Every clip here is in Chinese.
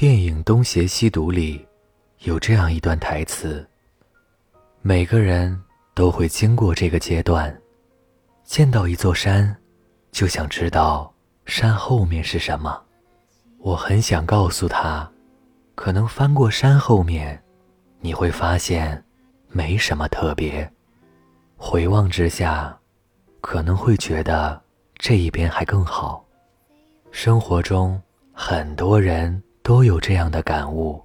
电影《东邪西毒》里有这样一段台词：每个人都会经过这个阶段，见到一座山，就想知道山后面是什么。我很想告诉他，可能翻过山后面，你会发现没什么特别。回望之下，可能会觉得这一边还更好。生活中很多人。都有这样的感悟，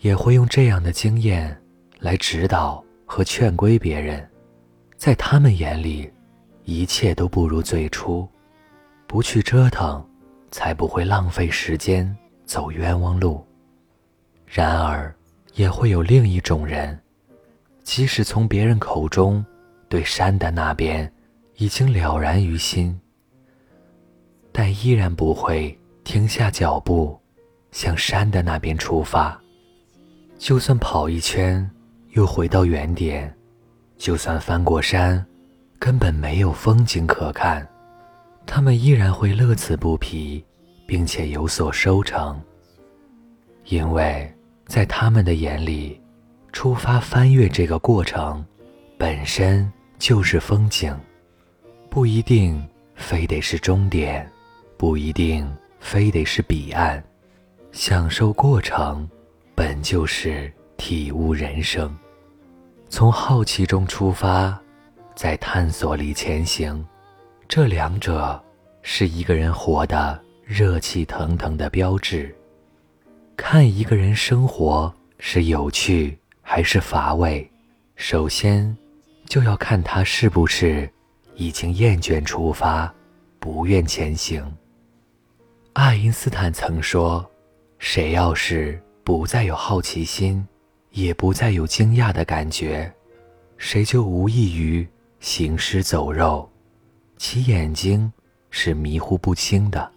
也会用这样的经验来指导和劝规别人。在他们眼里，一切都不如最初，不去折腾，才不会浪费时间走冤枉路。然而，也会有另一种人，即使从别人口中对山的那边已经了然于心，但依然不会停下脚步。向山的那边出发，就算跑一圈又回到原点，就算翻过山，根本没有风景可看，他们依然会乐此不疲，并且有所收成。因为在他们的眼里，出发翻越这个过程本身就是风景，不一定非得是终点，不一定非得是彼岸。享受过程，本就是体悟人生。从好奇中出发，在探索里前行，这两者是一个人活的热气腾腾的标志。看一个人生活是有趣还是乏味，首先就要看他是不是已经厌倦出发，不愿前行。爱因斯坦曾说。谁要是不再有好奇心，也不再有惊讶的感觉，谁就无异于行尸走肉，其眼睛是迷糊不清的。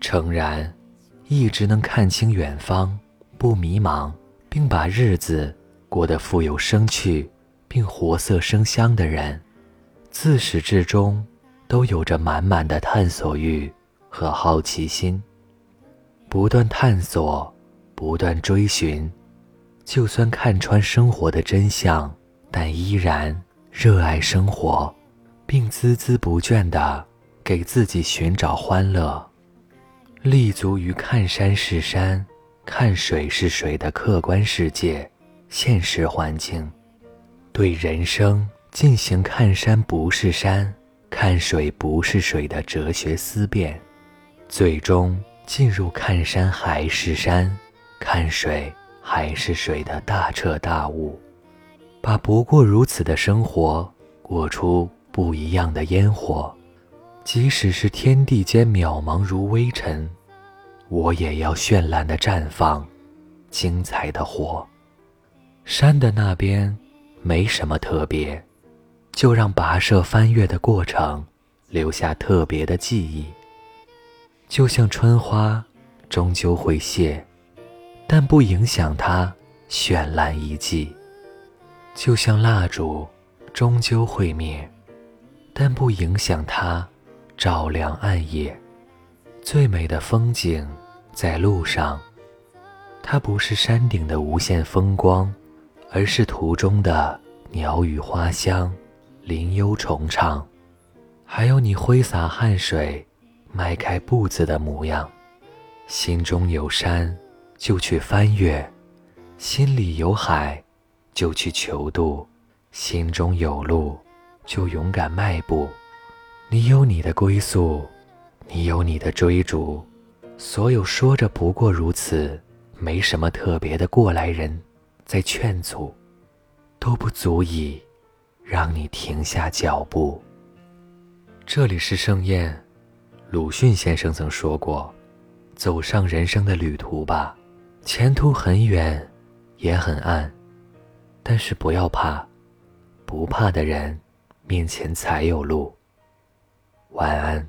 诚然，一直能看清远方，不迷茫，并把日子过得富有生趣，并活色生香的人，自始至终都有着满满的探索欲和好奇心。不断探索，不断追寻，就算看穿生活的真相，但依然热爱生活，并孜孜不倦地给自己寻找欢乐，立足于看山是山、看水是水的客观世界、现实环境，对人生进行看山不是山、看水不是水的哲学思辨，最终。进入看山还是山，看水还是水的大彻大悟，把不过如此的生活过出不一样的烟火。即使是天地间渺茫如微尘，我也要绚烂的绽放，精彩的活。山的那边没什么特别，就让跋涉翻越的过程留下特别的记忆。就像春花，终究会谢，但不影响它绚烂一季；就像蜡烛，终究会灭，但不影响它照亮暗夜。最美的风景在路上，它不是山顶的无限风光，而是途中的鸟语花香、林幽虫唱，还有你挥洒汗水。迈开步子的模样，心中有山就去翻越，心里有海就去求渡，心中有路就勇敢迈步。你有你的归宿，你有你的追逐。所有说着不过如此，没什么特别的过来人，在劝阻，都不足以让你停下脚步。这里是盛宴。鲁迅先生曾说过：“走上人生的旅途吧，前途很远，也很暗，但是不要怕，不怕的人，面前才有路。”晚安。